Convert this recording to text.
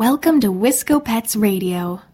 Welcome to Wisco Pets Radio.